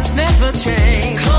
it's never changed.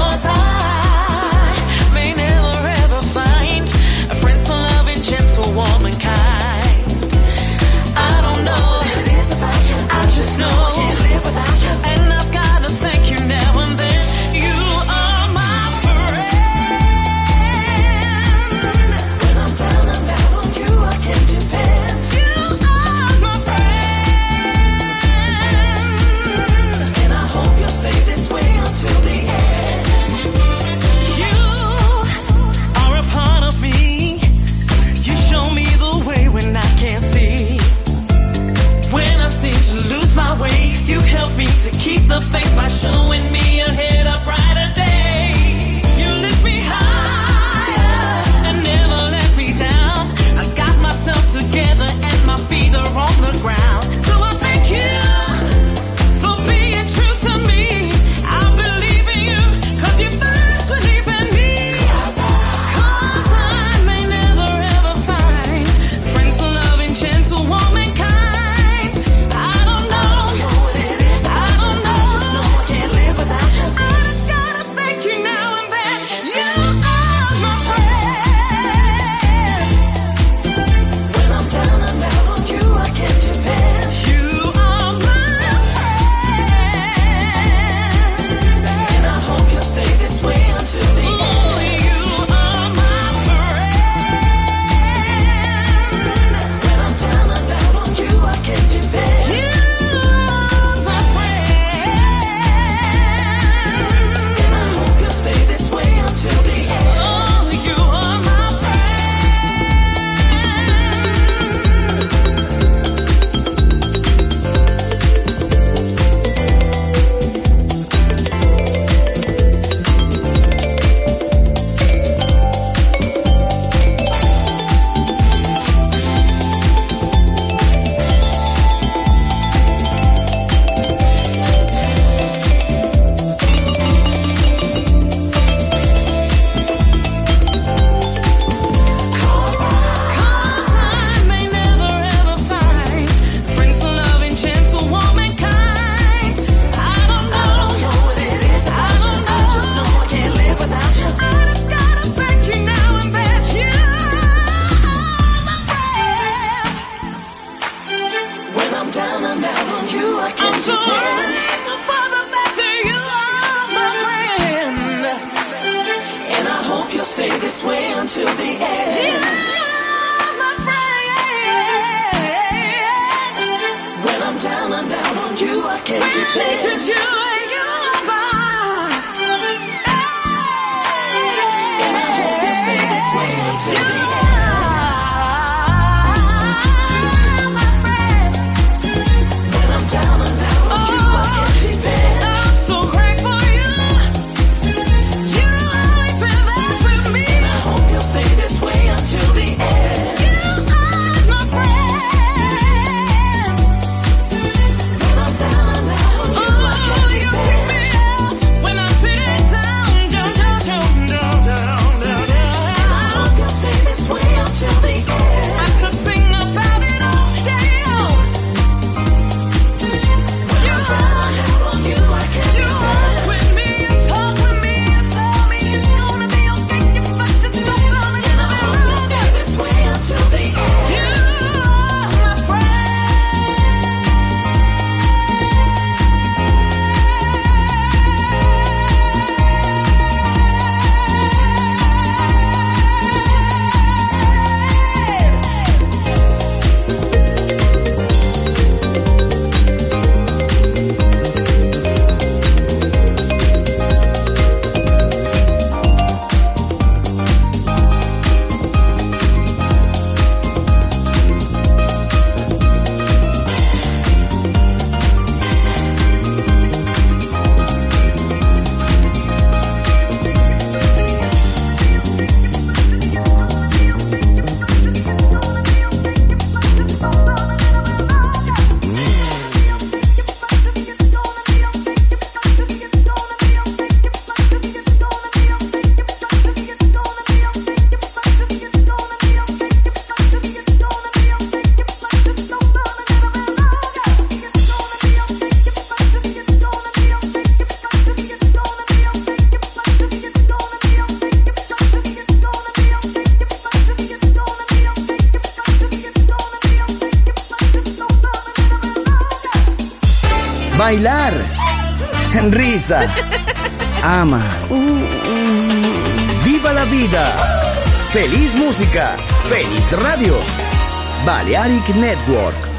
Balearic Network.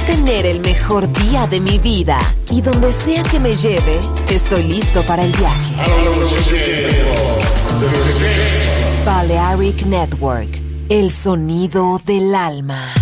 Tener el mejor día de mi vida. Y donde sea que me lleve, estoy listo para el viaje. Balearic Network, el sonido del alma.